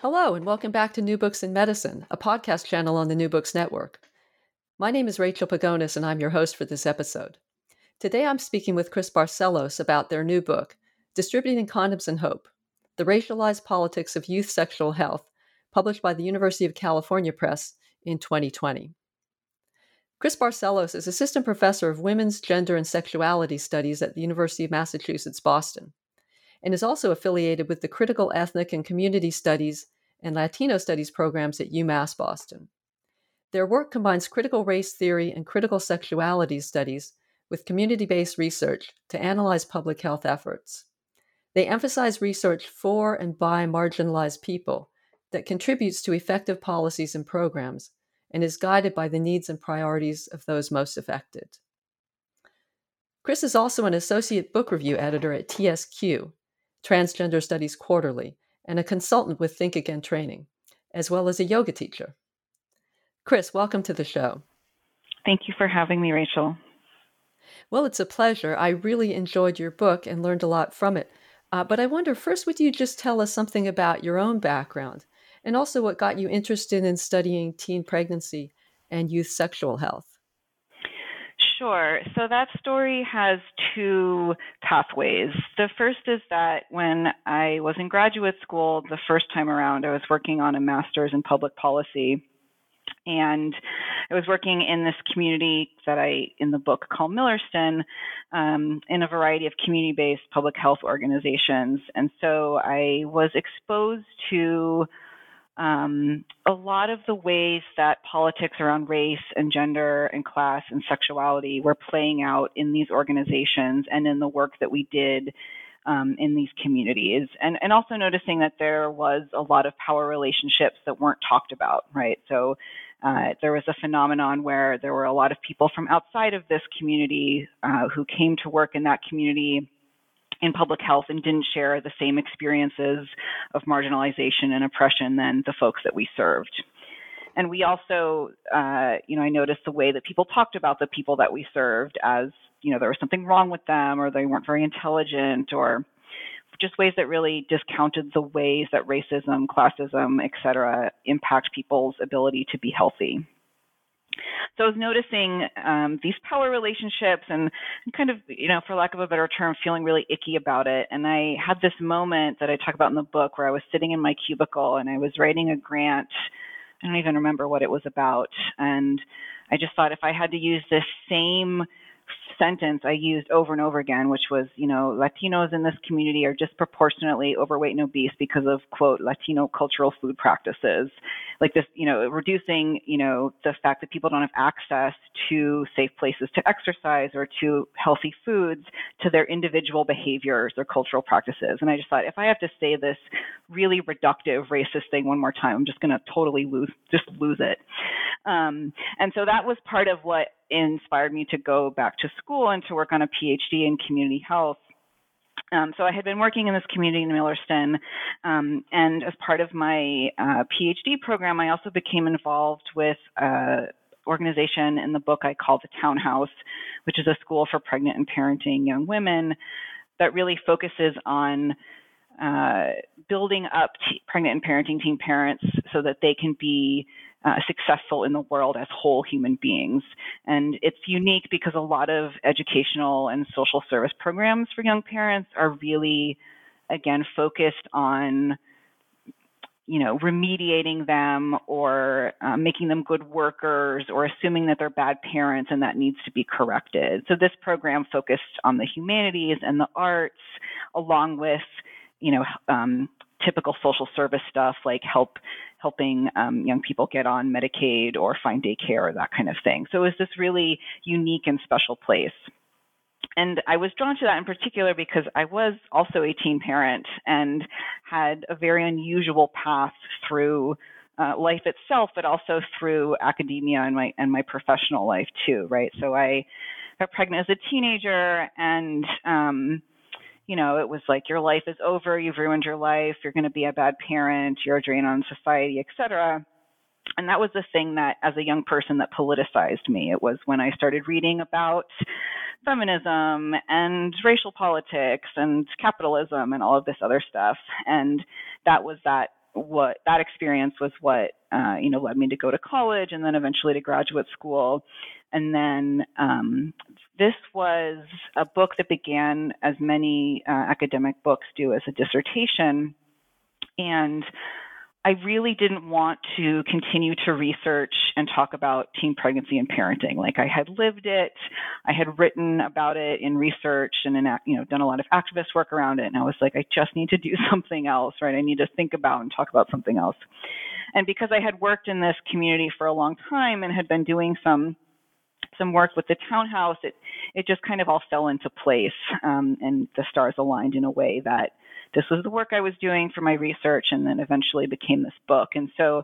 Hello, and welcome back to New Books in Medicine, a podcast channel on the New Books Network. My name is Rachel Pagones, and I'm your host for this episode. Today I'm speaking with Chris Barcelos about their new book, Distributing Condoms and Hope The Racialized Politics of Youth Sexual Health, published by the University of California Press in 2020. Chris Barcelos is assistant professor of women's gender and sexuality studies at the University of Massachusetts Boston and is also affiliated with the Critical Ethnic and Community Studies and Latino Studies programs at UMass Boston. Their work combines critical race theory and critical sexuality studies with community based research to analyze public health efforts. They emphasize research for and by marginalized people that contributes to effective policies and programs and is guided by the needs and priorities of those most affected. Chris is also an associate book review editor at TSQ, Transgender Studies Quarterly, and a consultant with Think Again Training, as well as a yoga teacher. Chris, welcome to the show. Thank you for having me, Rachel. Well, it's a pleasure. I really enjoyed your book and learned a lot from it. Uh, but I wonder first, would you just tell us something about your own background and also what got you interested in studying teen pregnancy and youth sexual health? Sure. So that story has two pathways. The first is that when I was in graduate school the first time around, I was working on a master's in public policy. And I was working in this community that I, in the book, call Millerston, um, in a variety of community based public health organizations. And so I was exposed to um, a lot of the ways that politics around race and gender and class and sexuality were playing out in these organizations and in the work that we did um, in these communities. And, and also noticing that there was a lot of power relationships that weren't talked about, right? So uh, there was a phenomenon where there were a lot of people from outside of this community uh, who came to work in that community in public health and didn't share the same experiences of marginalization and oppression than the folks that we served. And we also, uh, you know, I noticed the way that people talked about the people that we served as, you know, there was something wrong with them or they weren't very intelligent or just ways that really discounted the ways that racism, classism, et cetera, impact people's ability to be healthy. So I was noticing um, these power relationships and kind of, you know, for lack of a better term, feeling really icky about it. And I had this moment that I talk about in the book where I was sitting in my cubicle and I was writing a grant. I don't even remember what it was about. And I just thought if I had to use this same sentence I used over and over again, which was, you know, Latinos in this community are disproportionately overweight and obese because of, quote, Latino cultural food practices. Like this, you know, reducing, you know, the fact that people don't have access to safe places to exercise or to healthy foods to their individual behaviors or cultural practices. And I just thought, if I have to say this really reductive racist thing one more time, I'm just going to totally lose, just lose it. Um, and so that was part of what inspired me to go back to school and to work on a PhD in community health. Um, so I had been working in this community in Millerston, um, and as part of my uh, PhD program, I also became involved with an organization in the book I call the Townhouse, which is a school for pregnant and parenting young women that really focuses on uh, building up t- pregnant and parenting teen parents so that they can be uh, successful in the world as whole human beings. And it's unique because a lot of educational and social service programs for young parents are really, again, focused on you know, remediating them or uh, making them good workers or assuming that they're bad parents and that needs to be corrected. So this program focused on the humanities and the arts, along with, you know, um, typical social service stuff like help helping um, young people get on Medicaid or find daycare or that kind of thing. So it was this really unique and special place. And I was drawn to that in particular because I was also a teen parent and had a very unusual path through uh, life itself, but also through academia and my and my professional life too, right? So I got pregnant as a teenager, and um, you know, it was like your life is over, you've ruined your life, you're going to be a bad parent, you're a drain on society, etc. And that was the thing that, as a young person, that politicized me. It was when I started reading about feminism and racial politics and capitalism and all of this other stuff. And that was that what that experience was what uh, you know led me to go to college and then eventually to graduate school. And then um, this was a book that began as many uh, academic books do as a dissertation. And I really didn't want to continue to research and talk about teen pregnancy and parenting. Like I had lived it, I had written about it in research and in, you know done a lot of activist work around it, and I was like, I just need to do something else, right? I need to think about and talk about something else. And because I had worked in this community for a long time and had been doing some some work with the townhouse, it it just kind of all fell into place, um, and the stars aligned in a way that this was the work I was doing for my research, and then eventually became this book. And so,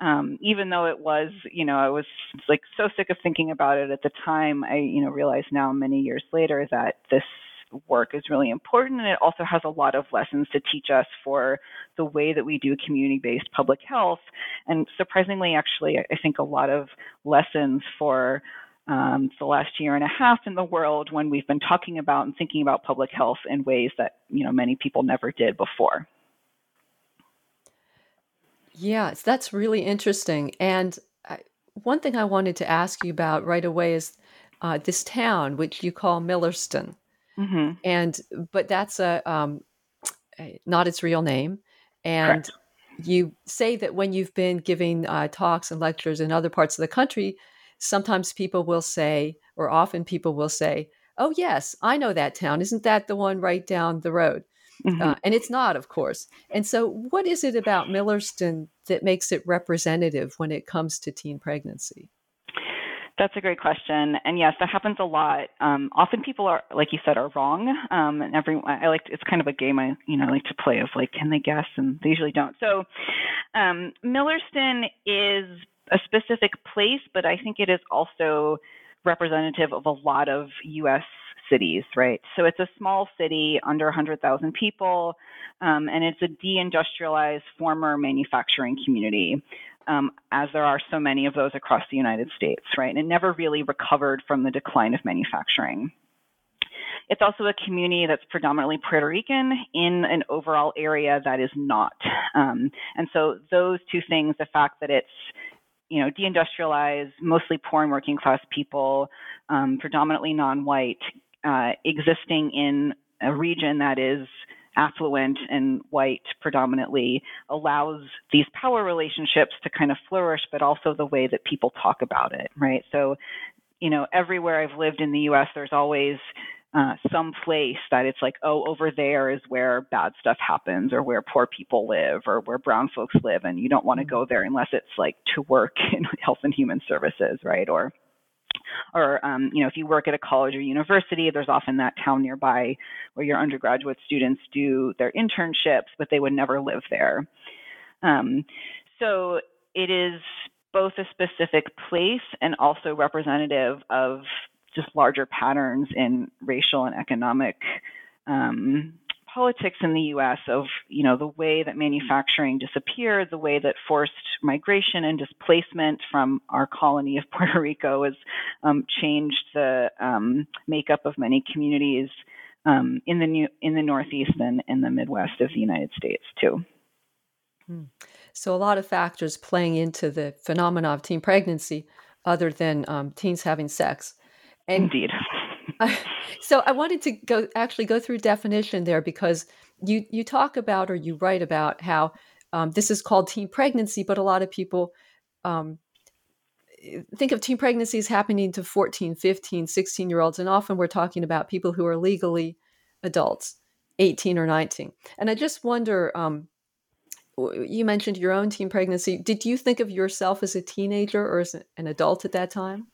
um, even though it was, you know, I was like so sick of thinking about it at the time, I, you know, realize now many years later that this work is really important and it also has a lot of lessons to teach us for the way that we do community-based public health and surprisingly actually i think a lot of lessons for um, the last year and a half in the world when we've been talking about and thinking about public health in ways that you know many people never did before. Yes, that's really interesting. And I, one thing I wanted to ask you about right away is uh, this town, which you call Millerston, mm-hmm. and but that's a, um, not its real name, and. Correct. You say that when you've been giving uh, talks and lectures in other parts of the country, sometimes people will say, or often people will say, Oh, yes, I know that town. Isn't that the one right down the road? Mm-hmm. Uh, and it's not, of course. And so, what is it about Millerston that makes it representative when it comes to teen pregnancy? That's a great question, and yes, that happens a lot. Um, often people are, like you said, are wrong. Um, and every I like it's kind of a game I you know like to play of like can they guess, and they usually don't. So, um, Millerston is a specific place, but I think it is also representative of a lot of U.S. cities, right? So it's a small city, under 100,000 people, um, and it's a deindustrialized former manufacturing community, um, as there are so many of those across the United States, right? And it never really recovered from the decline of manufacturing. It's also a community that's predominantly Puerto Rican in an overall area that is not. Um, and so those two things, the fact that it's you know, deindustrialized, mostly poor and working class people, um, predominantly non-white, uh, existing in a region that is affluent and white predominantly allows these power relationships to kind of flourish, but also the way that people talk about it, right? So, you know, everywhere I've lived in the US, there's always uh, some place that it's like, oh, over there is where bad stuff happens, or where poor people live, or where brown folks live, and you don't want to go there unless it's like to work in health and human services, right? Or or um, you know if you work at a college or university there's often that town nearby where your undergraduate students do their internships but they would never live there um, so it is both a specific place and also representative of just larger patterns in racial and economic um, politics in the U.S. of you know the way that manufacturing disappeared, the way that forced migration and displacement from our colony of Puerto Rico has um, changed the um, makeup of many communities um, in the new in the Northeast and in the Midwest of the United States too. Hmm. So a lot of factors playing into the phenomena of teen pregnancy, other than um, teens having sex. And Indeed. so I wanted to go actually go through definition there because you you talk about or you write about how um, this is called teen pregnancy, but a lot of people um, think of teen pregnancies happening to 14, 15, 16 year olds, and often we're talking about people who are legally adults, 18 or 19. And I just wonder. Um, you mentioned your own teen pregnancy. Did you think of yourself as a teenager or as an adult at that time?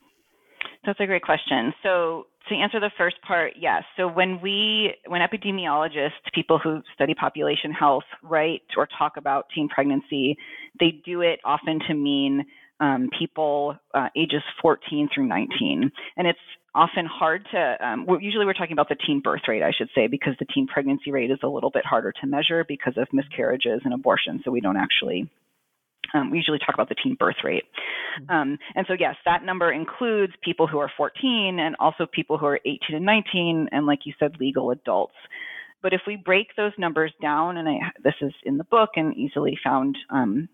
That's a great question. So to answer the first part, yes. So when we, when epidemiologists, people who study population health, write or talk about teen pregnancy, they do it often to mean um, people uh, ages 14 through 19, and it's often hard to. Um, we're, usually, we're talking about the teen birth rate, I should say, because the teen pregnancy rate is a little bit harder to measure because of miscarriages and abortion. So we don't actually um, we usually talk about the teen birth rate. Mm-hmm. Um, and so, yes, that number includes people who are 14 and also people who are 18 and 19, and like you said, legal adults. But if we break those numbers down, and I, this is in the book and easily found um,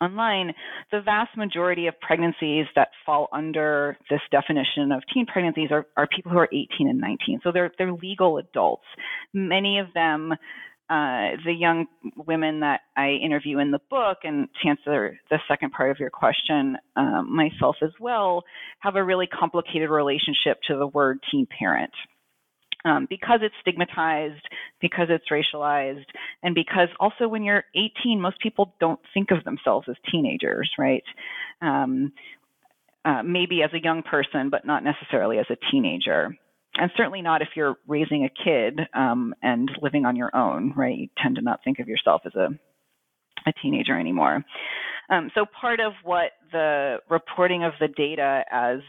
online, the vast majority of pregnancies that fall under this definition of teen pregnancies are, are people who are 18 and 19. So they're, they're legal adults. Many of them uh, the young women that I interview in the book, and to answer the second part of your question, um, myself as well, have a really complicated relationship to the word teen parent. Um, because it's stigmatized, because it's racialized, and because also when you're 18, most people don't think of themselves as teenagers, right? Um, uh, maybe as a young person, but not necessarily as a teenager and certainly not if you're raising a kid um, and living on your own, right? You tend to not think of yourself as a a teenager anymore. Um, so part of what the reporting of the data as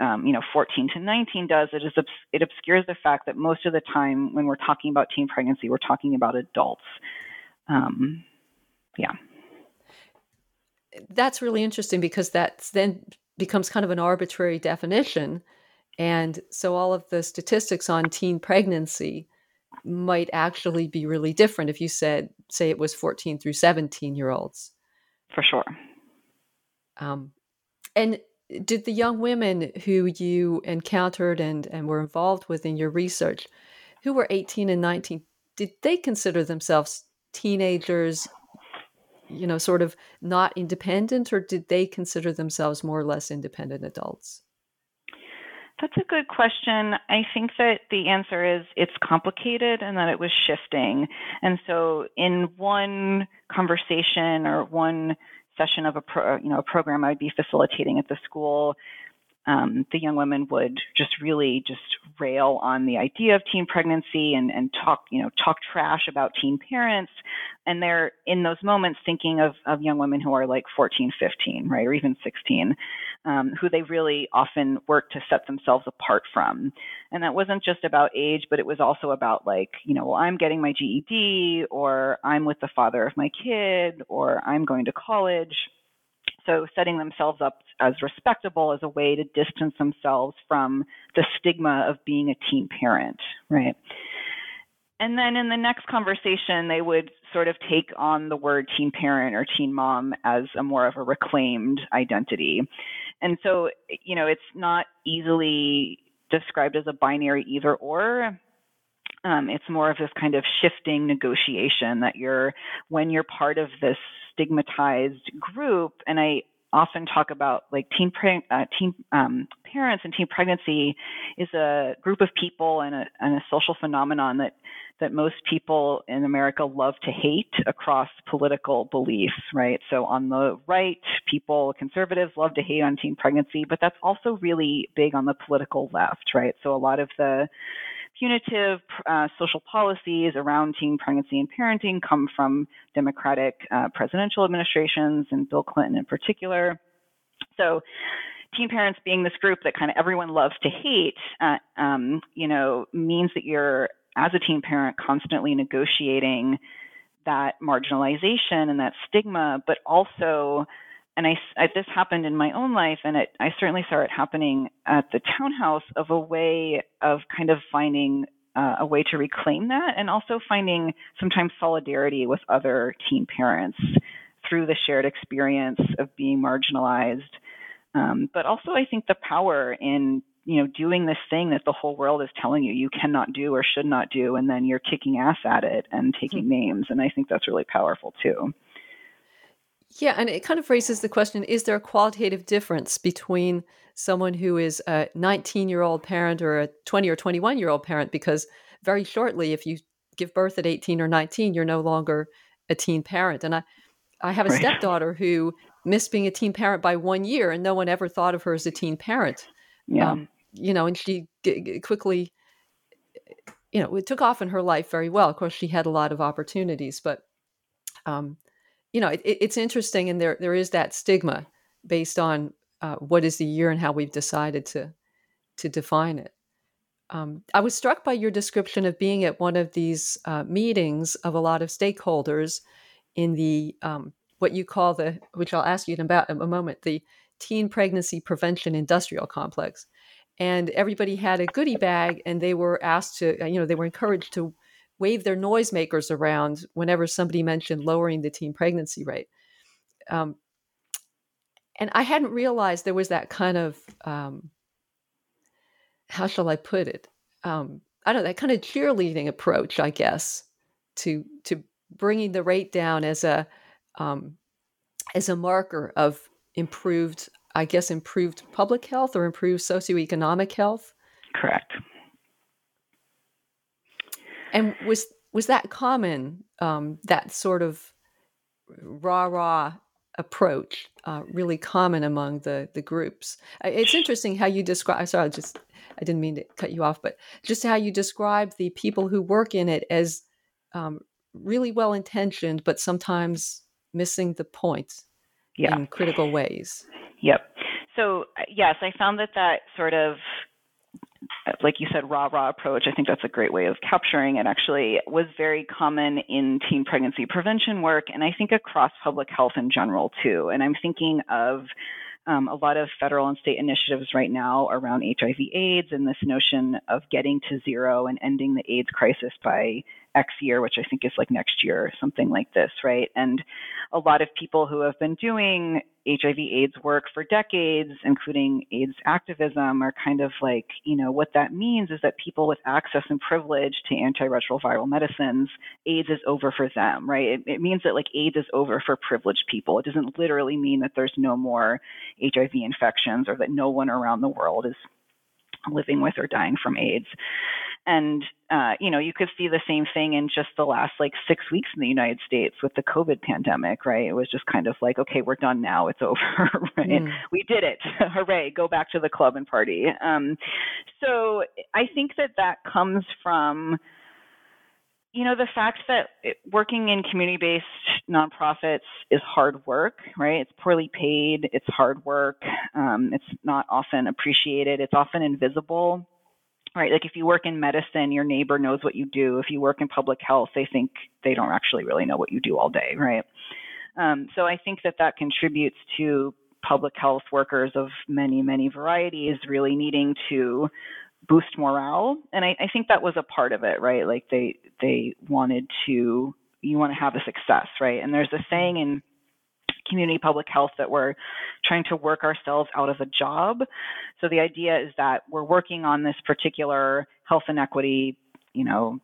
um, you know 14 to 19 does it is it obscures the fact that most of the time when we're talking about teen pregnancy, we're talking about adults. Um, yeah. That's really interesting because that then becomes kind of an arbitrary definition and so all of the statistics on teen pregnancy might actually be really different if you said, say, it was 14 through 17 year olds. For sure. Um, and did the young women who you encountered and, and were involved with in your research, who were 18 and 19, did they consider themselves teenagers, you know, sort of not independent, or did they consider themselves more or less independent adults? That's a good question. I think that the answer is it's complicated and that it was shifting. And so in one conversation or one session of a pro, you know a program I'd be facilitating at the school, um, the young women would just really just rail on the idea of teen pregnancy and, and talk, you know, talk trash about teen parents. And they're in those moments thinking of, of young women who are like 14, 15, right, or even 16, um, who they really often work to set themselves apart from. And that wasn't just about age, but it was also about like, you know, well, I'm getting my GED, or I'm with the father of my kid, or I'm going to college so setting themselves up as respectable as a way to distance themselves from the stigma of being a teen parent, right? And then in the next conversation, they would sort of take on the word teen parent or teen mom as a more of a reclaimed identity. And so, you know, it's not easily described as a binary either or. Um, it's more of this kind of shifting negotiation that you're, when you're part of this stigmatized group, and I often talk about like teen, uh, teen um, parents and teen pregnancy is a group of people and a, and a social phenomenon that that most people in America love to hate across political beliefs, right? So on the right, people, conservatives love to hate on teen pregnancy, but that's also really big on the political left, right? So a lot of the punitive uh, social policies around teen pregnancy and parenting come from Democratic uh, presidential administrations and Bill Clinton in particular. So, teen parents being this group that kind of everyone loves to hate, uh, um, you know, means that you're as a teen parent, constantly negotiating that marginalization and that stigma, but also, and I, I, this happened in my own life, and it, I certainly saw it happening at the townhouse of a way of kind of finding uh, a way to reclaim that, and also finding sometimes solidarity with other teen parents through the shared experience of being marginalized. Um, but also, I think the power in you know doing this thing that the whole world is telling you you cannot do or should not do and then you're kicking ass at it and taking mm-hmm. names and i think that's really powerful too yeah and it kind of raises the question is there a qualitative difference between someone who is a 19 year old parent or a 20 or 21 year old parent because very shortly if you give birth at 18 or 19 you're no longer a teen parent and i i have a right. stepdaughter who missed being a teen parent by one year and no one ever thought of her as a teen parent yeah. Um, you know, and she g- g- quickly, you know, it took off in her life very well. Of course, she had a lot of opportunities, but, um, you know, it, it's interesting, and there there is that stigma based on uh, what is the year and how we've decided to to define it. Um, I was struck by your description of being at one of these uh, meetings of a lot of stakeholders in the um, what you call the, which I'll ask you in about a moment, the teen pregnancy prevention industrial complex and everybody had a goodie bag and they were asked to uh, you know they were encouraged to wave their noisemakers around whenever somebody mentioned lowering the teen pregnancy rate um, and i hadn't realized there was that kind of um, how shall i put it um, i don't know that kind of cheerleading approach i guess to to bringing the rate down as a um, as a marker of improved I guess, improved public health or improved socioeconomic health? Correct. And was was that common? Um, that sort of rah rah approach uh, really common among the the groups. It's interesting how you describe. Sorry, I just I didn't mean to cut you off, but just how you describe the people who work in it as um, really well intentioned, but sometimes missing the point yeah. in critical ways. Yep. So uh, yes, I found that that sort of like you said, rah rah approach, I think that's a great way of capturing it actually, was very common in teen pregnancy prevention work, and I think across public health in general too. And I'm thinking of um, a lot of federal and state initiatives right now around HIV AIDS and this notion of getting to zero and ending the AIDS crisis by X year, which I think is like next year, or something like this, right? And a lot of people who have been doing HIV AIDS work for decades, including AIDS activism, are kind of like, you know, what that means is that people with access and privilege to antiretroviral medicines, AIDS is over for them, right? It, it means that like AIDS is over for privileged people. It doesn't literally mean that there's no more HIV infections or that no one around the world is living with or dying from AIDS. And, uh, you know, you could see the same thing in just the last like six weeks in the United States with the COVID pandemic, right? It was just kind of like, okay, we're done now. It's over, right? Mm. We did it. Hooray. Go back to the club and party. Um, so I think that that comes from, you know, the fact that working in community based nonprofits is hard work, right? It's poorly paid, it's hard work, um, it's not often appreciated, it's often invisible right? Like if you work in medicine, your neighbor knows what you do. If you work in public health, they think they don't actually really know what you do all day, right? Um, so I think that that contributes to public health workers of many, many varieties really needing to boost morale. And I, I think that was a part of it, right? Like they they wanted to you want to have a success, right? And there's a saying in community public health that we're trying to work ourselves out of a job. So the idea is that we're working on this particular health inequity, you know,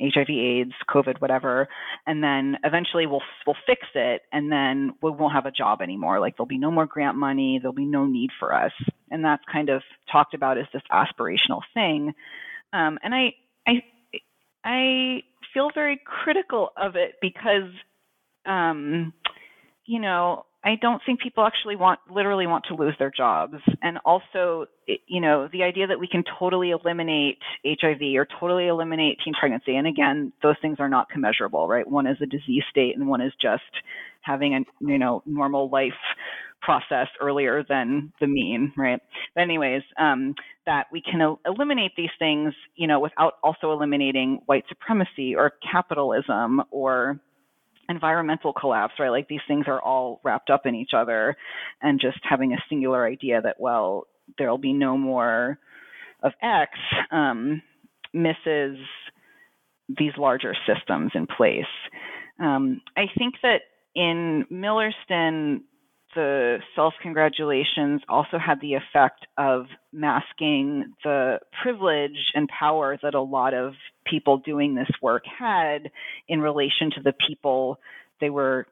HIV, AIDS, COVID, whatever, and then eventually we'll we'll fix it, and then we won't have a job anymore. Like there'll be no more grant money, there'll be no need for us, and that's kind of talked about as this aspirational thing. Um, and I I I feel very critical of it because um, you know, I don't think people actually want literally want to lose their jobs. And also, you know, the idea that we can totally eliminate HIV or totally eliminate teen pregnancy. And again, those things are not commensurable, right? One is a disease state and one is just having a, you know, normal life process earlier than the mean, right? But anyways, um, that we can el- eliminate these things, you know, without also eliminating white supremacy or capitalism or environmental collapse, right? Like these things are all wrapped up in each other, and just having a singular idea that well, there'll be no more of X um, misses these larger systems in place. Um, I think that in Millerston, the self congratulations also had the effect of masking the privilege and power that a lot of people doing this work had in relation to the people they were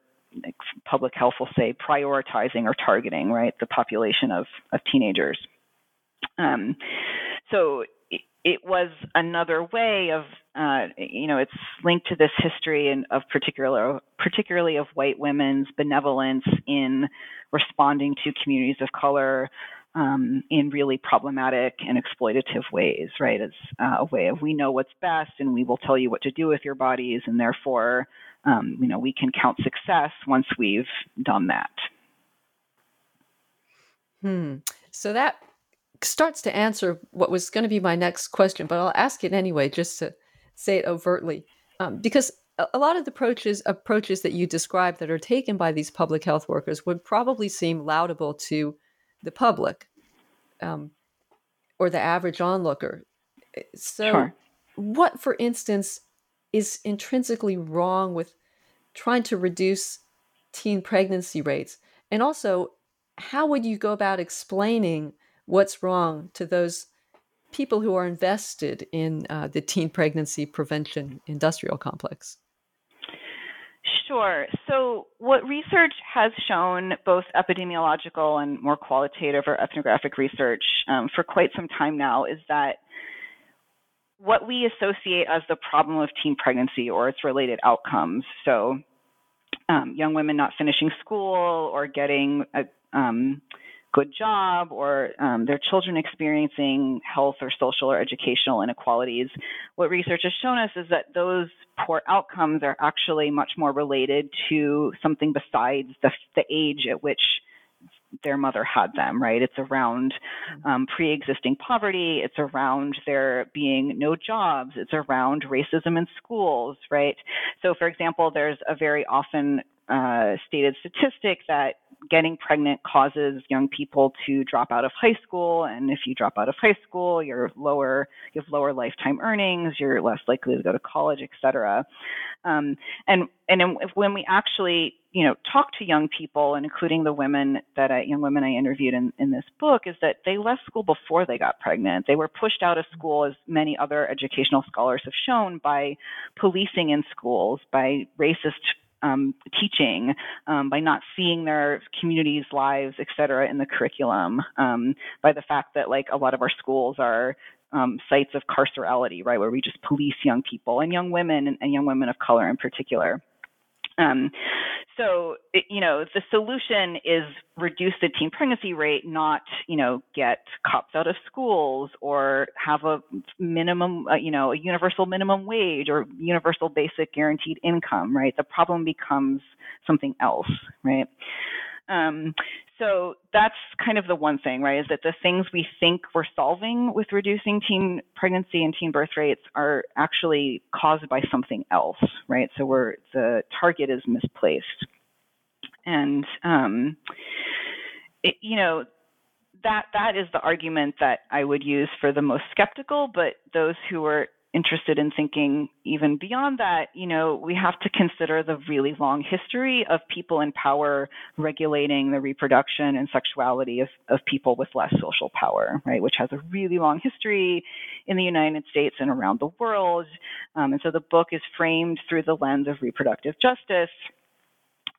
public health will say prioritizing or targeting right? The population of, of teenagers. Um, so it, was another way of uh, you know, it's linked to this history in, of particular, particularly of white women's benevolence in responding to communities of color um, in really problematic and exploitative ways, right? As uh, a way of we know what's best and we will tell you what to do with your bodies, and therefore, um, you know, we can count success once we've done that. Hmm. So that starts to answer what was going to be my next question, but I'll ask it anyway, just to say it overtly, um, because a lot of the approaches approaches that you describe that are taken by these public health workers would probably seem laudable to the public um, or the average onlooker. Eh, so, sure. what, for instance, is intrinsically wrong with trying to reduce teen pregnancy rates? And also, how would you go about explaining what's wrong to those people who are invested in uh, the teen pregnancy prevention industrial complex? Sure. So, what research has shown, both epidemiological and more qualitative or ethnographic research, um, for quite some time now, is that what we associate as the problem of teen pregnancy or its related outcomes, so um, young women not finishing school or getting a um, good job or um, their children experiencing health or social or educational inequalities, what research has shown us is that those poor outcomes are actually much more related to something besides the, the age at which their mother had them, right? It's around mm-hmm. um, pre existing poverty, it's around there being no jobs, it's around racism in schools, right? So, for example, there's a very often uh, stated statistic that getting pregnant causes young people to drop out of high school, and if you drop out of high school, you're lower, you have lower lifetime earnings, you're less likely to go to college, et cetera. Um, and and when we actually you know talk to young people, and including the women that I, young women I interviewed in, in this book, is that they left school before they got pregnant. They were pushed out of school, as many other educational scholars have shown, by policing in schools, by racist um, teaching, um, by not seeing their communities' lives, et cetera, in the curriculum, um, by the fact that like a lot of our schools are um, sites of carcerality, right, where we just police young people and young women and, and young women of color in particular. Um, so, it, you know, the solution is reduce the teen pregnancy rate, not, you know, get cops out of schools or have a minimum, uh, you know, a universal minimum wage or universal basic guaranteed income, right? The problem becomes something else, right? Um, so that's kind of the one thing, right? Is that the things we think we're solving with reducing teen pregnancy and teen birth rates are actually caused by something else, right? So we're the target is misplaced, and um, it, you know that that is the argument that I would use for the most skeptical, but those who are interested in thinking even beyond that, you know, we have to consider the really long history of people in power regulating the reproduction and sexuality of, of people with less social power, right, which has a really long history in the United States and around the world. Um, and so the book is framed through the lens of reproductive justice.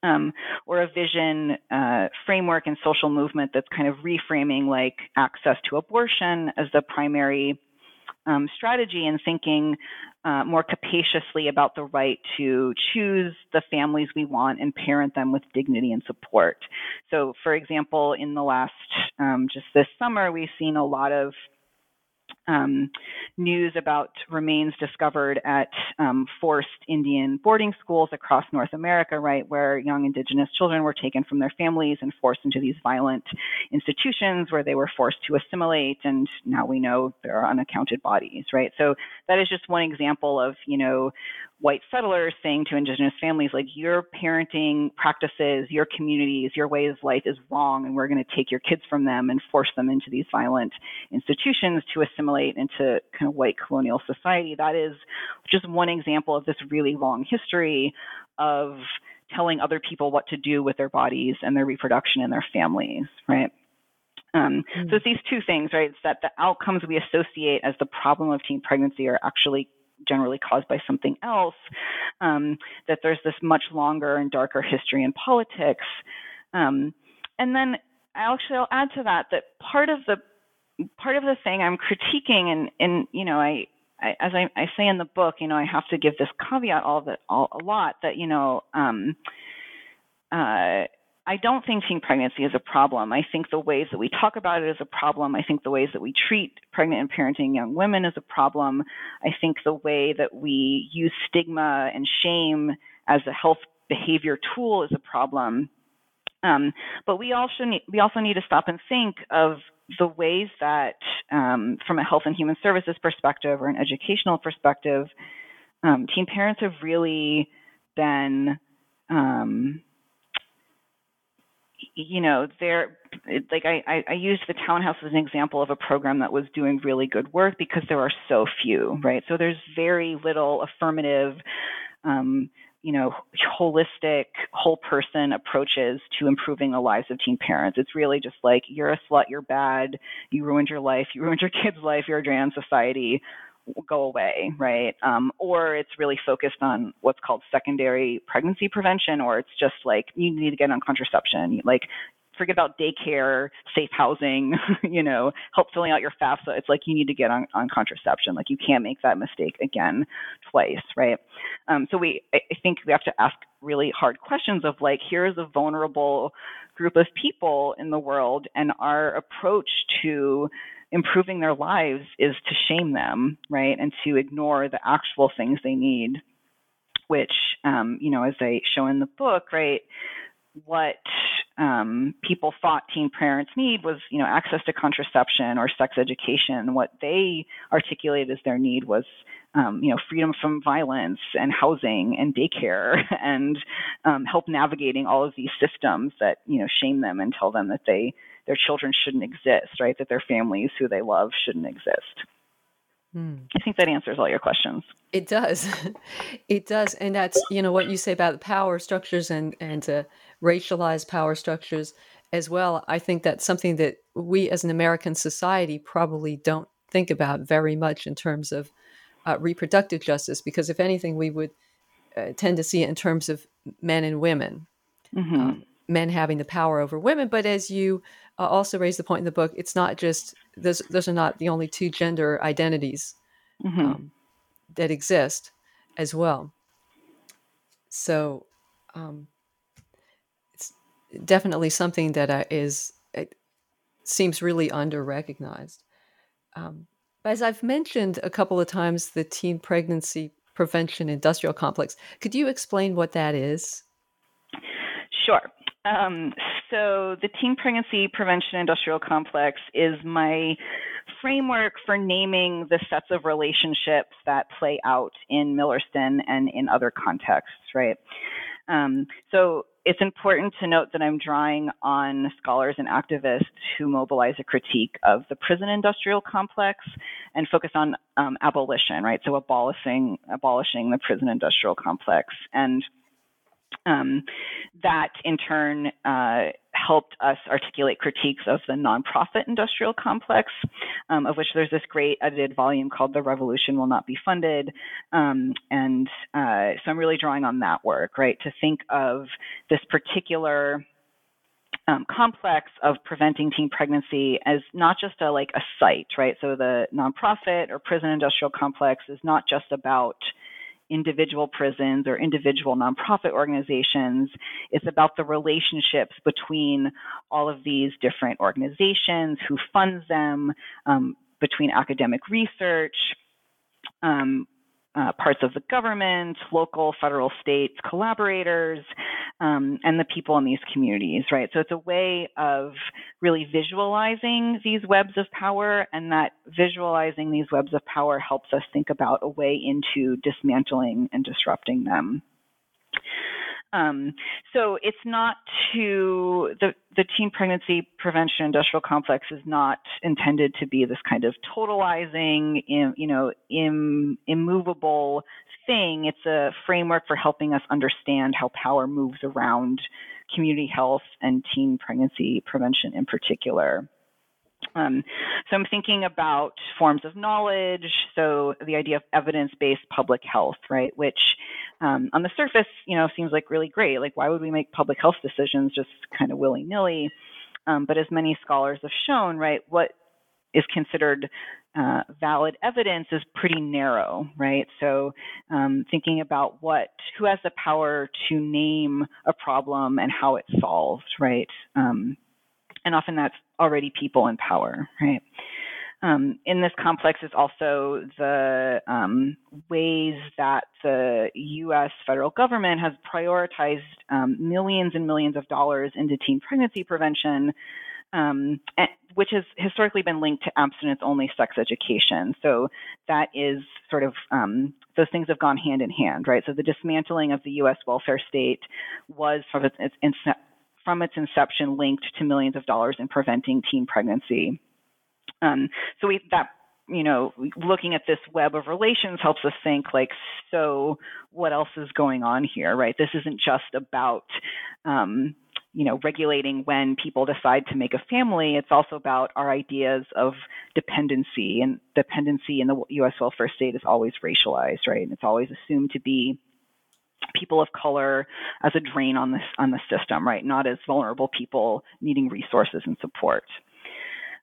Um, or a vision uh, framework and social movement that's kind of reframing like access to abortion as the primary um, strategy and thinking uh, more capaciously about the right to choose the families we want and parent them with dignity and support. So, for example, in the last, um, just this summer, we've seen a lot of um, news about remains discovered at um, forced Indian boarding schools across North America, right, where young indigenous children were taken from their families and forced into these violent institutions where they were forced to assimilate, and now we know there are unaccounted bodies, right? So that is just one example of, you know, white settlers saying to indigenous families, like, your parenting practices, your communities, your way of life is wrong, and we're going to take your kids from them and force them into these violent institutions to assimilate into kind of white colonial society. That is just one example of this really long history of telling other people what to do with their bodies and their reproduction and their families, right? Um, mm-hmm. So it's these two things, right? It's that the outcomes we associate as the problem of teen pregnancy are actually generally caused by something else, um, that there's this much longer and darker history in politics. Um, and then I actually I'll add to that that part of the part of the thing I'm critiquing and and you know I, I as I, I, say in the book you know I have to give this caveat all that all a lot that you know um, uh, I don't think teen pregnancy is a problem. I think the ways that we talk about it is a problem. I think the ways that we treat pregnant and parenting young women is a problem. I think the way that we use stigma and shame as a health behavior tool is a problem. Um, but we also need we also need to stop and think of the ways that, um, from a health and human services perspective or an educational perspective, um, teen parents have really been um, you know, they're like I, I used the townhouse as an example of a program that was doing really good work because there are so few, right? So there's very little affirmative, um, you know, holistic, whole person approaches to improving the lives of teen parents. It's really just like you're a slut, you're bad, you ruined your life, you ruined your kid's life, you're a drain on society go away, right? Um, or it's really focused on what's called secondary pregnancy prevention, or it's just like you need to get on contraception. Like forget about daycare, safe housing, you know, help filling out your FAFSA. It's like you need to get on, on contraception. Like you can't make that mistake again twice, right? Um, so we, I think we have to ask really hard questions of like, here's a vulnerable group of people in the world, and our approach to improving their lives is to shame them, right, and to ignore the actual things they need, which, um, you know, as I show in the book, right, what um, people thought teen parents need was, you know, access to contraception or sex education. What they articulated as their need was, um, you know, freedom from violence and housing and daycare and um, help navigating all of these systems that, you know, shame them and tell them that they their children shouldn't exist, right? That their families who they love shouldn't exist. Hmm. I think that answers all your questions. It does. it does. And that's, you know, what you say about the power structures and, and uh, racialized power structures as well. I think that's something that we as an American society probably don't think about very much in terms of uh, reproductive justice, because if anything, we would uh, tend to see it in terms of men and women. Mm-hmm. Um, men having the power over women. But as you uh, also raise the point in the book, it's not just those. Those are not the only two gender identities mm-hmm. um, that exist as well. So um, definitely something that is it seems really under recognized. Um, as I've mentioned a couple of times, the teen pregnancy prevention industrial complex. Could you explain what that is? Sure. Um, so the Teen Pregnancy Prevention Industrial Complex is my framework for naming the sets of relationships that play out in Millerston and in other contexts, right? Um, so it's important to note that I'm drawing on scholars and activists who mobilize a critique of the prison industrial complex and focus on um, abolition, right? So abolishing abolishing the prison industrial complex and um, that in turn uh, helped us articulate critiques of the nonprofit industrial complex, um, of which there's this great edited volume called The Revolution Will Not Be Funded. Um, and uh, so I'm really drawing on that work, right, to think of this particular um, complex of preventing teen pregnancy as not just a like a site, right? So the nonprofit or prison industrial complex is not just about individual prisons or individual nonprofit organizations. It's about the relationships between all of these different organizations, who funds them, um, between academic research, um, uh, parts of the government, local, federal, states, collaborators, um, and the people in these communities, right? So it's a way of really visualizing these webs of power, and that visualizing these webs of power helps us think about a way into dismantling and disrupting them. Um, so it's not to the the teen pregnancy prevention industrial complex is not intended to be this kind of totalizing, you know, Im, immovable thing. It's a framework for helping us understand how power moves around community health and teen pregnancy prevention in particular. Um, so I'm thinking about forms of knowledge. So the idea of evidence-based public health, right? Which um, on the surface, you know, seems like really great. Like, why would we make public health decisions just kind of willy-nilly? Um, but as many scholars have shown, right, what is considered uh, valid evidence is pretty narrow, right? So um, thinking about what, who has the power to name a problem and how it's solved, right? Um, and often that's already people in power, right? Um, in this complex is also the um, ways that the U.S. federal government has prioritized um, millions and millions of dollars into teen pregnancy prevention, um, which has historically been linked to abstinence-only sex education. So that is sort of um, those things have gone hand in hand, right? So the dismantling of the U.S. welfare state was from its, its from its inception linked to millions of dollars in preventing teen pregnancy. Um, so we that you know looking at this web of relations helps us think like so what else is going on here right this isn't just about um, you know regulating when people decide to make a family it's also about our ideas of dependency and dependency in the US welfare state is always racialized right and it's always assumed to be people of color as a drain on this on the system, right? Not as vulnerable people needing resources and support.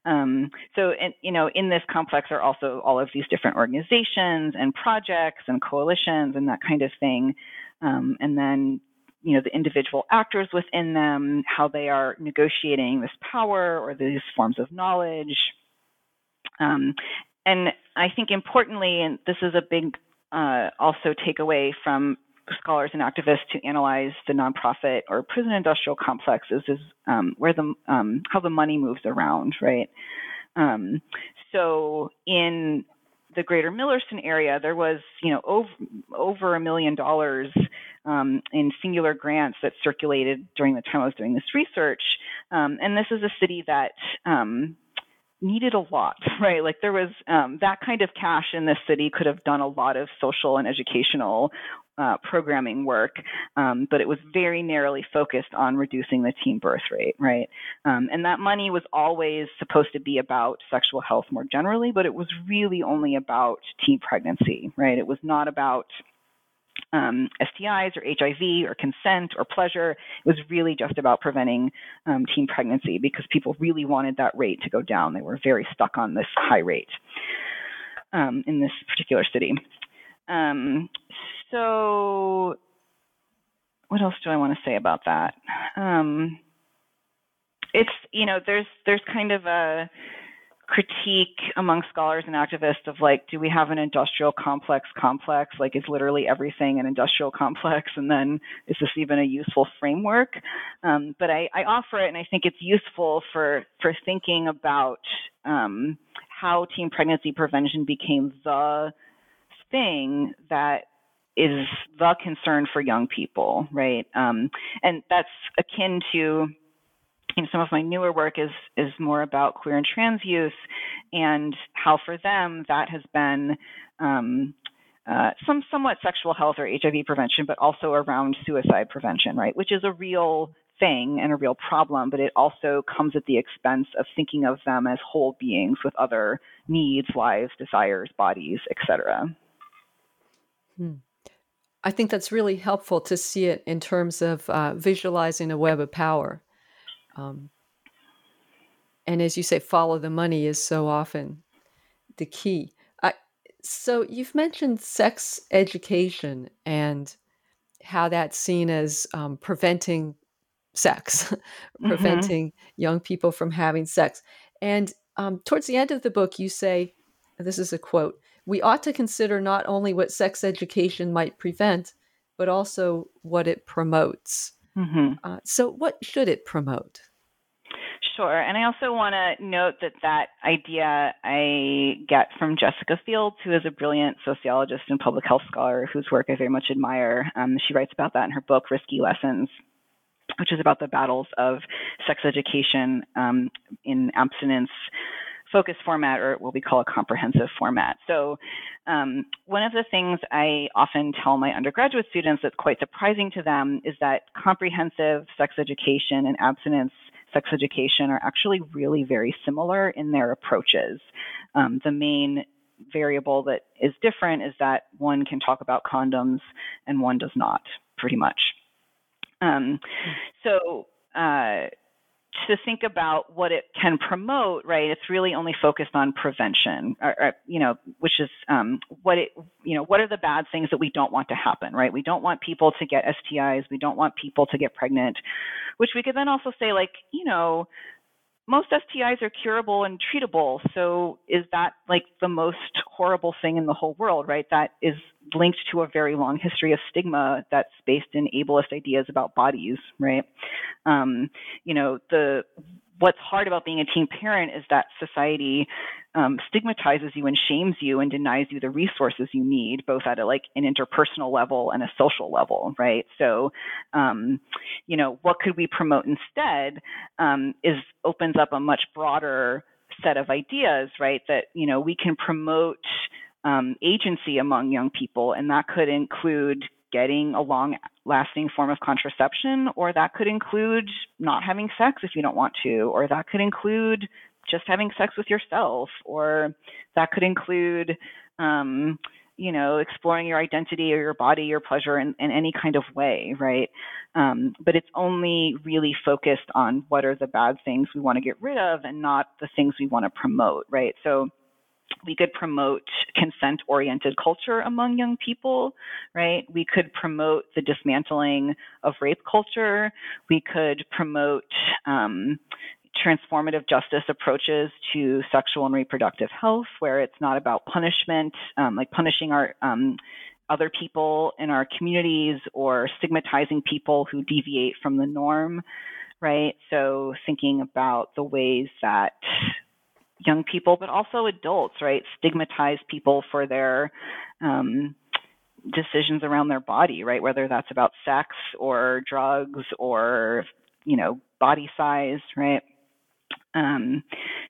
Um, so, in, you know, in this complex are also all of these different organizations and projects and coalitions and that kind of thing. Um, and then, you know, the individual actors within them, how they are negotiating this power or these forms of knowledge. Um, and I think importantly, and this is a big uh, also takeaway from scholars and activists to analyze the nonprofit or prison industrial complexes is um, where the um, how the money moves around, right? Um, so in the greater Millerston area, there was, you know, over, over a million dollars um, in singular grants that circulated during the time I was doing this research. Um, and this is a city that um, needed a lot, right? Like there was um, that kind of cash in this city could have done a lot of social and educational uh, programming work, um, but it was very narrowly focused on reducing the teen birth rate, right? Um, and that money was always supposed to be about sexual health more generally, but it was really only about teen pregnancy, right? It was not about um, STIs or HIV or consent or pleasure. It was really just about preventing um, teen pregnancy because people really wanted that rate to go down. They were very stuck on this high rate um, in this particular city. Um, so what else do I want to say about that? Um, it's you know there's there's kind of a critique among scholars and activists of like do we have an industrial complex complex? Like is literally everything an industrial complex? And then is this even a useful framework? Um, but I, I, offer it and i think it's useful for for thinking about um, how teen pregnancy prevention became the thing that is the concern for young people, right? Um, and that's akin to you know, some of my newer work is is more about queer and trans youth and how for them that has been um, uh, some somewhat sexual health or HIV prevention, but also around suicide prevention, right? Which is a real thing and a real problem, but it also comes at the expense of thinking of them as whole beings with other needs, lives, desires, bodies, etc. Hmm. I think that's really helpful to see it in terms of uh, visualizing a web of power. Um, and as you say, follow the money is so often the key. I, so you've mentioned sex education and how that's seen as um, preventing sex, mm-hmm. preventing young people from having sex. And um, towards the end of the book, you say, this is a quote, we ought to consider not only what sex education might prevent, but also what it promotes. Mm-hmm. Uh, so, what should it promote? Sure. And I also want to note that that idea I get from Jessica Fields, who is a brilliant sociologist and public health scholar whose work I very much admire. Um, she writes about that in her book, Risky Lessons, which is about the battles of sex education um, in abstinence focus format or what we call a comprehensive format. So um, one of the things I often tell my undergraduate students that's quite surprising to them is that comprehensive sex education and abstinence sex education are actually really very similar in their approaches. Um, the main variable that is different is that one can talk about condoms and one does not, pretty much. Um, so uh, to think about what it can promote, right? It's really only focused on prevention, or, or you know, which is um, what it, you know, what are the bad things that we don't want to happen, right? We don't want people to get STIs. We don't want people to get pregnant, which we could then also say, like, you know, most STIs are curable and treatable. So is that like the most horrible thing in the whole world, right? That is linked to a very long history of stigma that's based in ableist ideas about bodies, right? Um, you know, the what's hard about being a teen parent is that society um, stigmatizes you and shames you and denies you the resources you need, both at a like an interpersonal level and a social level, right? So, um, you know, what could we promote instead um, is opens up a much broader set of ideas, right? That you know we can promote um, agency among young people, and that could include getting a long lasting form of contraception, or that could include not having sex if you don't want to, or that could include just having sex with yourself, or that could include, um, you know, exploring your identity or your body, your pleasure in, in any kind of way, right? Um, but it's only really focused on what are the bad things we want to get rid of and not the things we want to promote, right? So we could promote consent oriented culture among young people, right? We could promote the dismantling of rape culture. We could promote um, transformative justice approaches to sexual and reproductive health, where it's not about punishment, um, like punishing our um, other people in our communities or stigmatizing people who deviate from the norm, right? So thinking about the ways that young people, but also adults, right? Stigmatize people for their um, decisions around their body, right? Whether that's about sex or drugs or, you know, body size, right? Um,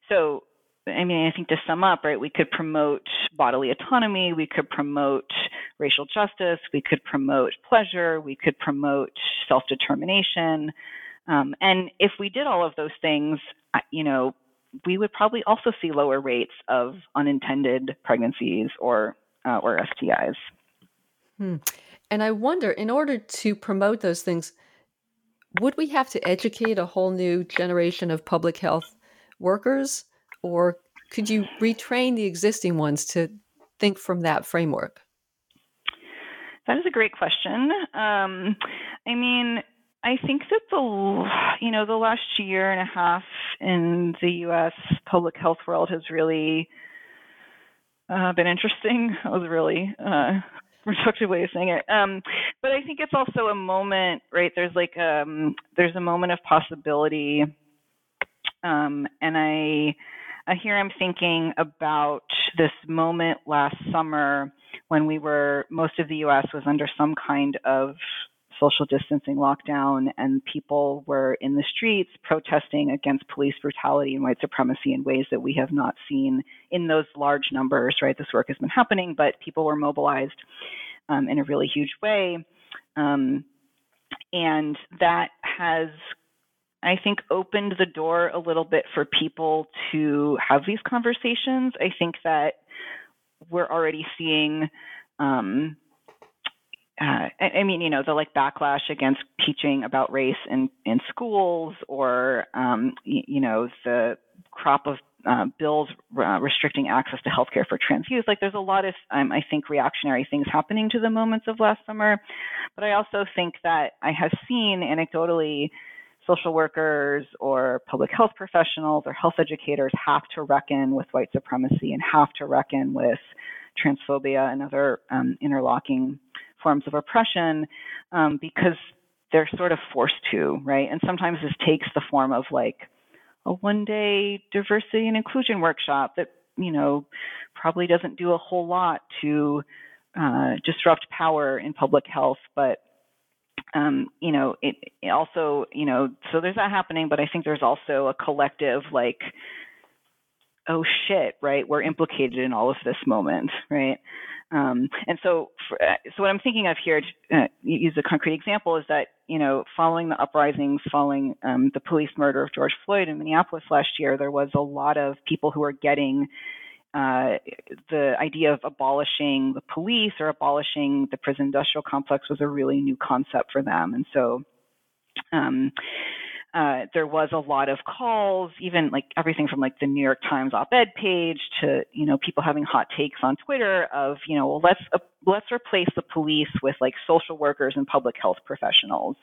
so, I mean, I think to sum up, right, we could promote bodily autonomy, we could promote racial justice, we could promote pleasure, we could promote self determination. Um, and if we did all of those things, you know, we would probably also see lower rates of unintended pregnancies or uh, or STIs. Hmm. And I wonder, in order to promote those things, would we have to educate a whole new generation of public health workers, or could you retrain the existing ones to think from that framework? That is a great question. Um, I mean, I think that the you know the last year and a half in the U.S. public health world has really uh, been interesting. That was a really uh, reductive way of saying it. Um, but I think it's also a moment, right? There's like um, there's a moment of possibility, um, and I, I here I'm thinking about this moment last summer when we were most of the U.S. was under some kind of social distancing lockdown, and people were in the streets protesting against police brutality and white supremacy in ways that we have not seen in those large numbers, right? This work has been happening, but people were mobilized um, in a really huge way. Um, and that has, I think, opened the door a little bit for people to have these conversations. I think that we're already seeing um, uh, I, mean, you know, the like backlash against teaching about race in in schools, or um, you, you know, the crop of uh, bills uh, restricting access to healthcare for trans youth. Like, there's a lot of, um, I think, reactionary things happening to the moments of last summer. But I also think that I have seen anecdotally social workers or public health professionals or health educators have to reckon with white supremacy and have to reckon with transphobia and other um, interlocking forms of oppression um, because they're sort of forced to, right? And sometimes this takes the form of like a one day diversity and inclusion workshop that, you know, probably doesn't do a whole lot to uh, disrupt power in public health, but um, you know, it, it, also, you know, so there's that happening, but I think there's also a collective like, oh shit, right? We're implicated in all of this moment, right? Um, and so, for, uh, so what I'm thinking of here, to uh, use a concrete example, is that you know, following the uprisings, following um, the police murder of George Floyd in Minneapolis last year, there was a lot of people who were getting uh, the idea of abolishing the police or abolishing the prison industrial complex was a really new concept for them, and so. Um, uh, there was a lot of calls, even like everything from like the New York Times op-ed page to you know people having hot takes on Twitter of you know well let's uh, let's replace the police with like social workers and public health professionals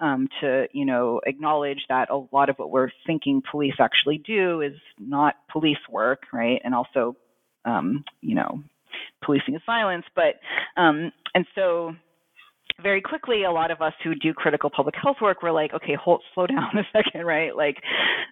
um, to you know acknowledge that a lot of what we're thinking police actually do is not police work, right? And also um, you know policing is violence, but um, and so very quickly, a lot of us who do critical public health work were like, okay, hold, slow down a second, right? Like,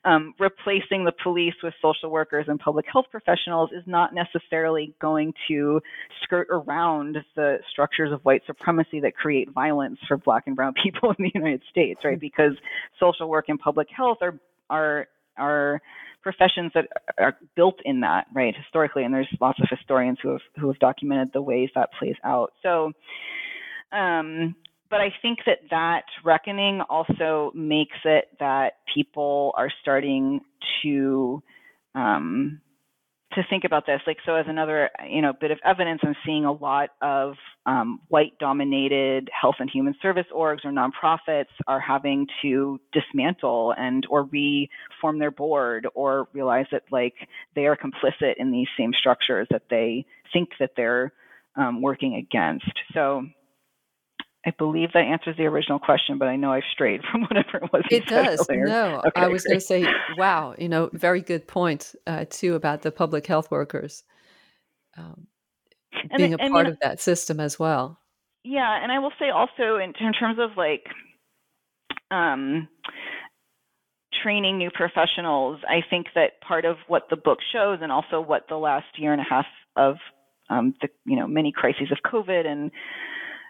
um, replacing the police with social workers and public health professionals is not necessarily going to skirt around the structures of white supremacy that create violence for Black and Brown people in the United States, right? Because social work and public health are are are professions that are built in that, right, historically, and there's lots of historians who have who have documented the ways that plays out. So um, but I think that that reckoning also makes it that people are starting to um, to think about this. Like so, as another you know bit of evidence, I'm seeing a lot of um, white-dominated health and human service orgs or nonprofits are having to dismantle and or reform their board or realize that like they are complicit in these same structures that they think that they're um, working against. So I believe that answers the original question, but I know I've strayed from whatever it was. It does. Earlier. No, okay, I was going to say, wow, you know, very good point uh, too about the public health workers um, being a part of that system as well. Yeah, and I will say also in, in terms of like um, training new professionals, I think that part of what the book shows, and also what the last year and a half of um, the you know many crises of COVID and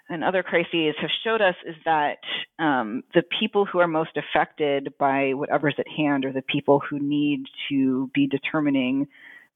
and other crises have showed us is that um, the people who are most affected by whatever's at hand are the people who need to be determining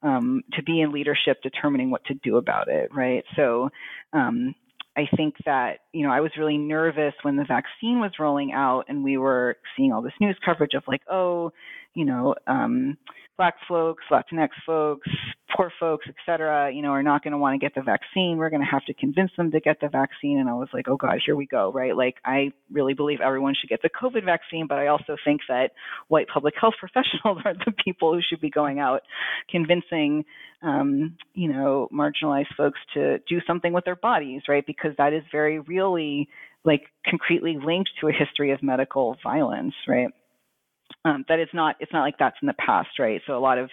um, to be in leadership determining what to do about it right? So um, I think that, you know, I was really nervous when the vaccine was rolling out and we were seeing all this news coverage of like, oh, you know, um, black folks, Latinx folks, poor folks, et cetera, you know, are not going to want to get the vaccine. We're going to have to convince them to get the vaccine. And I was like, oh God, here we go, right? Like, I really believe everyone should get the COVID vaccine, but I also think that white public health professionals are the people who should be going out convincing, um, you know, marginalized folks to do something with their bodies, right? Because that is very really like concretely linked to a history of medical violence, right? Um, that it's not it's not like that's in the past, right? So a lot of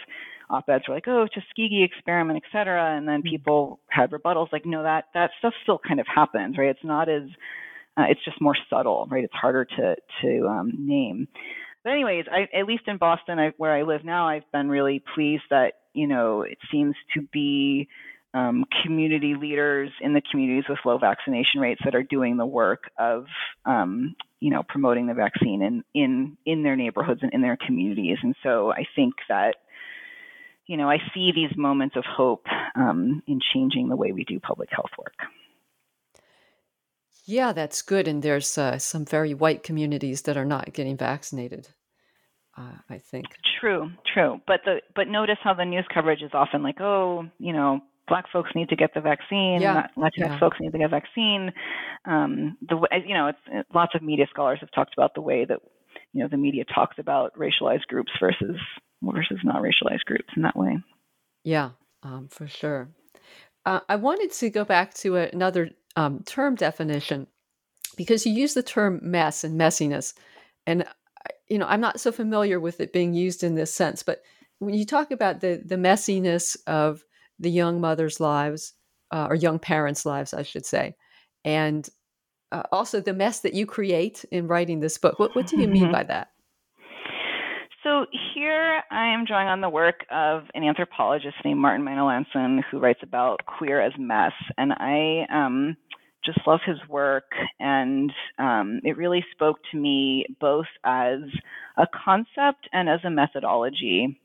op-eds were like, oh, Tuskegee experiment, et cetera, and then mm-hmm. people had rebuttals like, no, that that stuff still kind of happens, right? It's not as uh, it's just more subtle, right? It's harder to to um, name. But anyways, I, at least in Boston, I, where I live now, I've been really pleased that you know it seems to be um, community leaders in the communities with low vaccination rates that are doing the work of um, you know promoting the vaccine in in in their neighborhoods and in their communities. And so i think that you know i see these moments of hope um, in changing the way we do public health work. Yeah that's good. And there's uh, some very white communities that are not getting vaccinated uh, i think. True true. But the but notice how the news coverage is often like oh you know black folks need to get the vaccine, yeah. Latinx yeah. folks need to get vaccine. Um, the you know, it's, it, lots of media scholars have talked about the way that you know the media talks about racialized groups versus versus not racialized groups in that way. Yeah, um, for sure. Uh, I wanted to go back to another um, term definition because you use the term mess and messiness, and you know, I'm not so familiar with it being used in this sense, but when you talk about the the messiness of the young mothers' lives uh, or young parents' lives, I should say, and uh, also the mess that you create in writing this book. What, what do you mean Mm-hmm. by that? So here I am drawing on the work of an anthropologist named Martin Manalansan who writes about queer as mess, and I um, just love his work, and um, it really spoke to me both as a concept and as a methodology.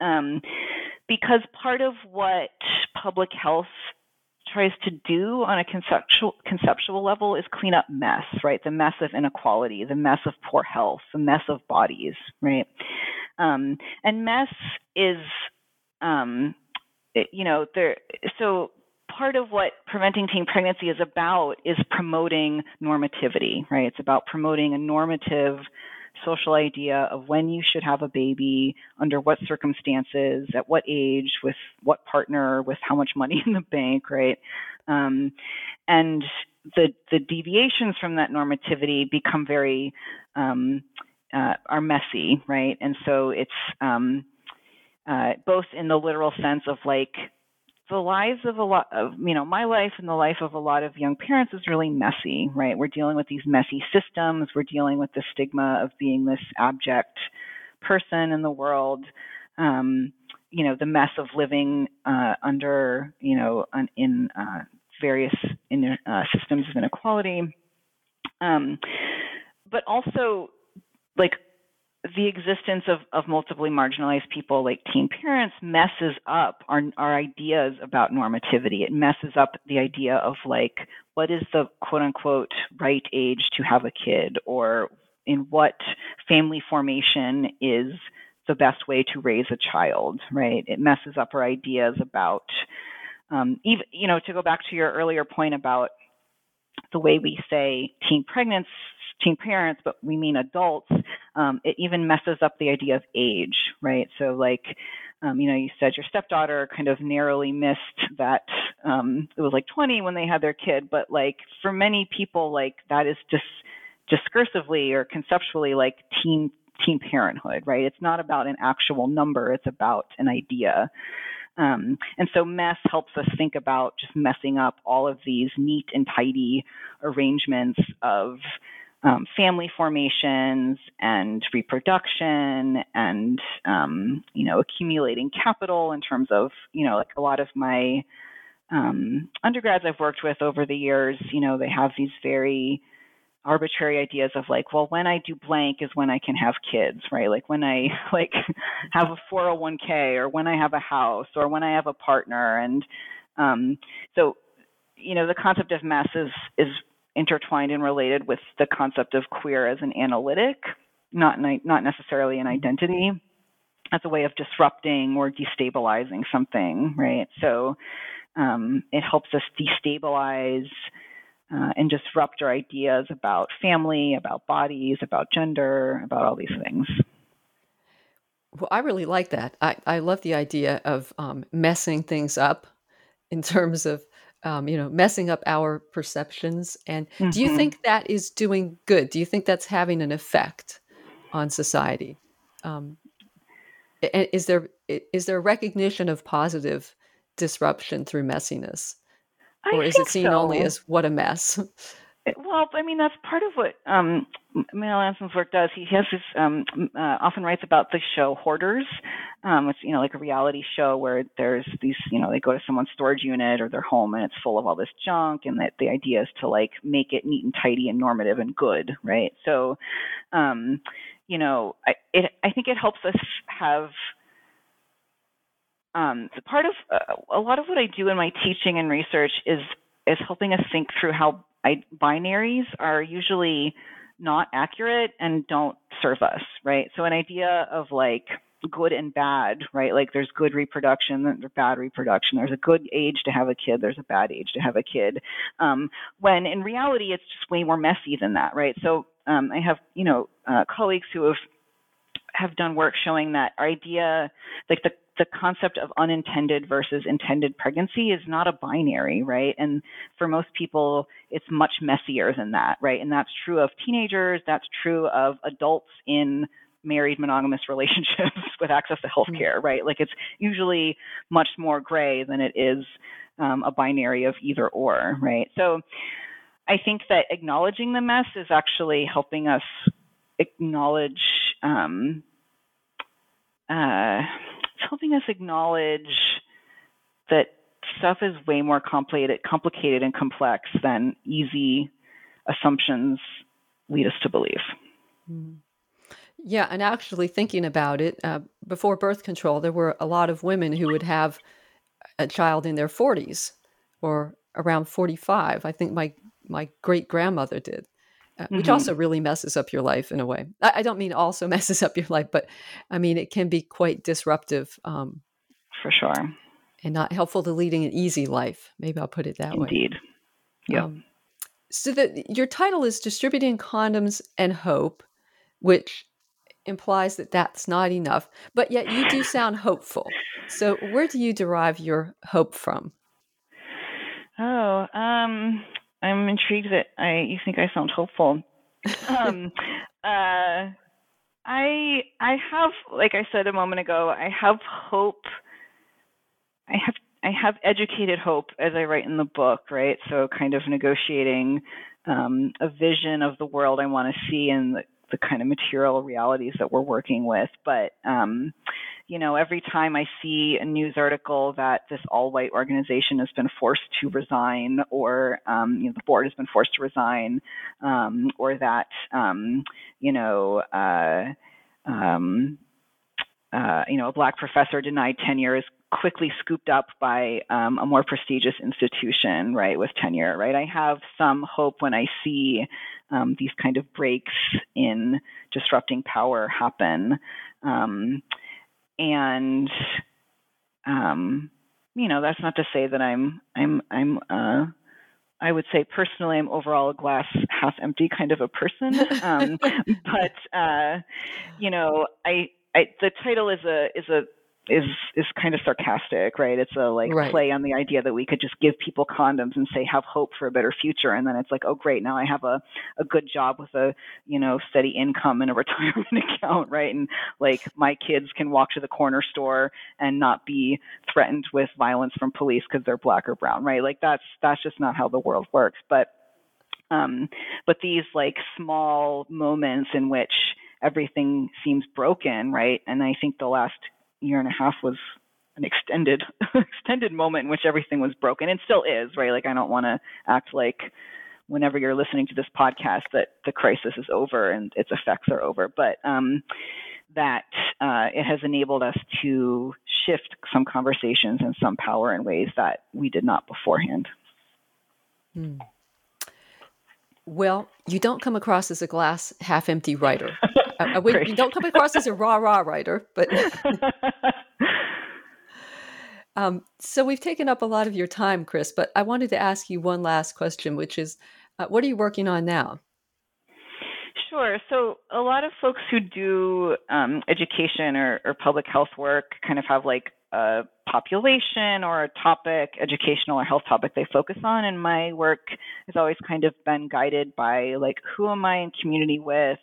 Um, because part of what public health tries to do on a conceptual conceptual level is clean up mess, right? The mess of inequality, the mess of poor health, the mess of bodies, right? Um, and mess is, um, it- you know, there. So part of what preventing teen pregnancy is about is promoting normativity, right? It's about promoting a normative social idea of when you should have a baby, under what circumstances, at what age, with what partner, with how much money in the bank, right? Um, and the the deviations from that normativity become very um, uh, are messy, right? And so it's um, uh, both in the literal sense of like the lives of a lot of you know my life and the life of a lot of young parents is really messy right? We're dealing with these messy systems. We're dealing with the stigma of being this abject person in the world. Um, you know the mess of living uh, under you know in uh, various in, uh, systems of inequality. Um, but also like the existence of, of multiply marginalized people like teen parents messes up our, our ideas about normativity. It messes up the idea of like what is the quote unquote right age to have a kid or in what family formation is the best way to raise a child, right? It messes up our ideas about um, even you know to go back to your earlier point about the way we say teen pregnancy teen parents, but we mean adults, um, it even messes up the idea of age, right? So, like, um, you know, you said your stepdaughter kind of narrowly missed that um, it was like 20 when they had their kid, but like for many people, like that is just discursively or conceptually like teen teen parenthood, right? It's not about an actual number; it's about an idea. Um, and so mess helps us think about just messing up all of these neat and tidy arrangements of um, family formations and reproduction and um, you know accumulating capital in terms of you know like a lot of my um, undergrads I've worked with over the years you know they have these very arbitrary ideas of like well when I do blank is when I can have kids right? Like when I like have a 401k or when I have a house or when I have a partner and um, so you know the concept of mess is is intertwined and related with the concept of queer as an analytic, not not necessarily an identity, as a way of disrupting or destabilizing something, right? So um, it helps us destabilize uh, and disrupt our ideas about family, about bodies, about gender, about all these things. Well, I really like that. I, I love the idea of um, messing things up in terms of um, you know, messing up our perceptions. And mm-hmm. do you think that is doing good? Do you think that's having an effect on society? Um, and is there is there recognition of positive disruption through messiness, or I is it seen so. only as what a mess? Well, I mean, that's part of what um, Manalansan's work does. He has this, um, uh, often writes about the show Hoarders. Um, it's, you know, like a reality show where there's these, you know, they go to someone's storage unit or their home and it's full of all this junk and that the idea is to like make it neat and tidy and normative and good, right? So, um, you know, I, it, I think it helps us have um, part of uh, a lot of what I do in my teaching and research is is helping us think through how I, binaries are usually not accurate and don't serve us, right? So an idea of like good and bad, right? Like there's good reproduction, there's bad reproduction. There's a good age to have a kid, there's a bad age to have a kid. Um, when in reality, it's just way more messy than that, right? So um, I have, you know, uh, colleagues who have have done work showing that our idea, like the the concept of unintended versus intended pregnancy is not a binary, right? And for most people, it's much messier than that, right? And that's true of teenagers, that's true of adults in married monogamous relationships with access to healthcare, mm-hmm. right? Like it's usually much more gray than it is um, a binary of either or, right? So I think that acknowledging the mess is actually helping us acknowledge. Um, uh, it's helping us acknowledge that stuff is way more complicated, complicated and complex than easy assumptions lead us to believe. Mm. Yeah, and actually thinking about it, uh, before birth control, there were a lot of women who would have a child in their 40s or around 45. I think my my great grandmother did, uh, which mm-hmm. also really messes up your life in a way. I, I, don't mean also messes up your life, but I mean it can be quite disruptive. Um, For sure. And not helpful to leading an easy life. Maybe I'll put it that Indeed. way. Indeed. Yeah. Um, so that your title is distributing condoms and hope, which implies that that's not enough. But yet you do sound hopeful. So where do you derive your hope from? Oh, um, I'm intrigued that I you think I sound hopeful. um, uh, I I have, like I said a moment ago, I have hope. I have I have educated hope as I write in the book, right? So kind of negotiating um, a vision of the world I want to see and the, the kind of material realities that we're working with. But um, you know, every time I see a news article that this all-white organization has been forced to resign, or um, you know, the board has been forced to resign, um, or that um, you know, uh, um, uh, you know, a black professor denied tenure is quickly scooped up by um, a more prestigious institution, right, with tenure, right? I have some hope when I see um, these kind of breaks in disrupting power happen. Um, and um, you know that's not to say that I'm I'm I'm uh, I would say personally I'm overall a glass half empty kind of a person, um, but uh, you know I, I the title is a is a is is kind of sarcastic, right? It's a like right. play on the idea that we could just give people condoms and say have hope for a better future, and then it's like, oh great, now I have a a good job with a you know steady income and a retirement account, right? And like my kids can walk to the corner store and not be threatened with violence from police because they're black or brown, right? Like that's that's just not how the world works. But um, but these like small moments in which everything seems broken, right? And I think the last year and a half was an extended extended moment in which everything was broken and still is right? Like i don't want to act like whenever you're listening to this podcast that the crisis is over and its effects are over but um, that uh, it has enabled us to shift some conversations and some power in ways that we did not beforehand. Hmm. well you don't come across as a glass half empty writer uh, we, you don't come across as a rah rah writer, but. um, so we've taken up a lot of your time, Chris, but I wanted to ask you one last question, which is uh, what are you working on now? Sure. So a lot of folks who do um, education or, or, public health work kind of have like a population or a topic, educational or health topic they focus on. And my work has always kind of been guided by like who am I in community with?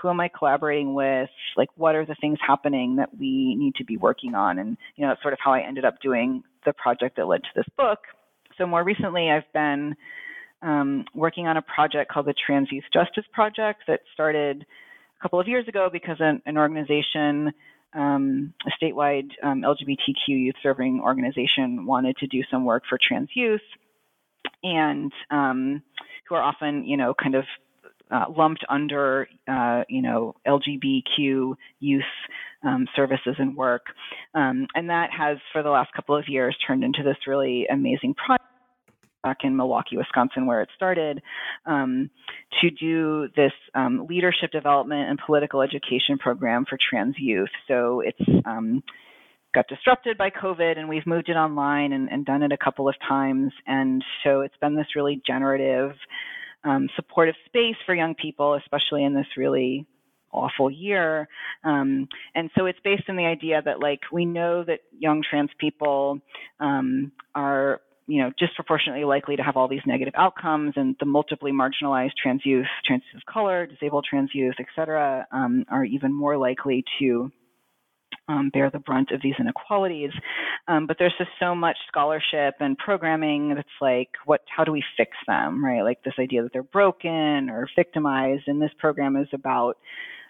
Who am I collaborating with? Like, what are the things happening that we need to be working on? And, you know, that's sort of how I ended up doing the project that led to this book. So, more recently, I've been um, working on a project called the Trans Youth Justice Project that started a couple of years ago because an, an organization, um, a statewide um, LGBTQ youth serving organization, wanted to do some work for trans youth and um, who are often, you know, kind of uh, lumped under, uh, you know, LGBTQ youth um, services and work. Um, and that has, for the last couple of years, turned into this really amazing project back in Milwaukee, Wisconsin, where it started, um, to do this um, leadership development and political education program for trans youth. So it's um, got disrupted by COVID and we've moved it online and, and, done it a couple of times. And so it's been this really generative um, supportive space for young people, especially in this really awful year. Um, and so it's based on the idea that like we know that young trans people um, are you know disproportionately likely to have all these negative outcomes and the multiply marginalized trans youth trans youth of color disabled trans youth et cetera um, are even more likely to um, bear the brunt of these inequalities. Um, but there's just so much scholarship and programming that's like, what? How do we fix them, right? Like this idea that they're broken or victimized. And this program is about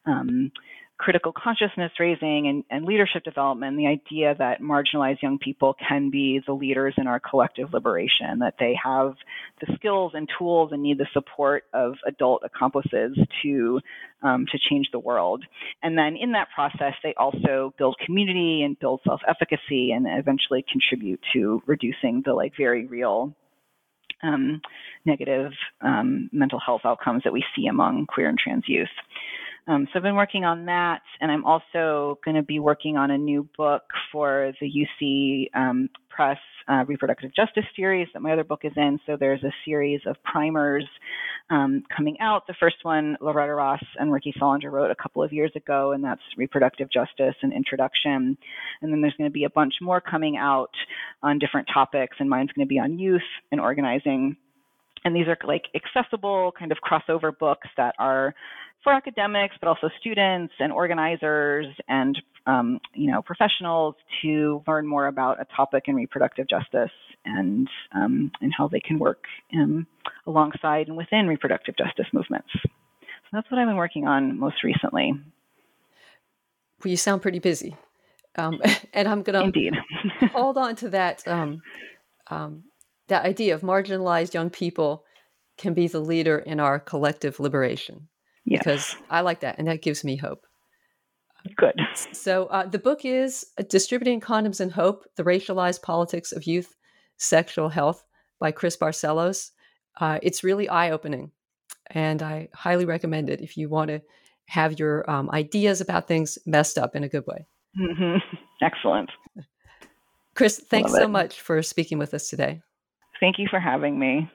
um, critical consciousness raising and, and, leadership development, the idea that marginalized young people can be the leaders in our collective liberation, that they have the skills and tools and need the support of adult accomplices to um, to change the world. And then in that process, they also build community and build self-efficacy and eventually contribute to reducing the like very real um, negative um, mental health outcomes that we see among queer and trans youth. Um, so I've been working on that, and I'm also going to be working on a new book for the UC um, Press uh, Reproductive Justice series that my other book is in. So there's a series of primers um, coming out. The first one, Loretta Ross and Rickie Solinger wrote a couple of years ago, and that's Reproductive Justice and Introduction. And then there's going to be a bunch more coming out on different topics, and mine's going to be on youth and organizing and these are like accessible kind of crossover books that are for academics, but also students and organizers and um, you know professionals to learn more about a topic in reproductive justice and um, and how they can work in, alongside and within reproductive justice movements. So that's what I've been working on most recently. Well, you sound pretty busy, um, and I'm going to indeed hold on to that um, um, that idea of marginalized young people can be the leader in our collective liberation yes. because I like that, and that gives me hope. Good. So uh, the book is uh, Distributing Condoms and Hope The Racialized Politics of Youth Sexual Health by Chris Barcelos. Uh, it's really eye opening, and I highly recommend it if you want to have your um, ideas about things messed up in a good way. Mm-hmm. Excellent. Chris, thanks so much for speaking with us today. Thank you for having me.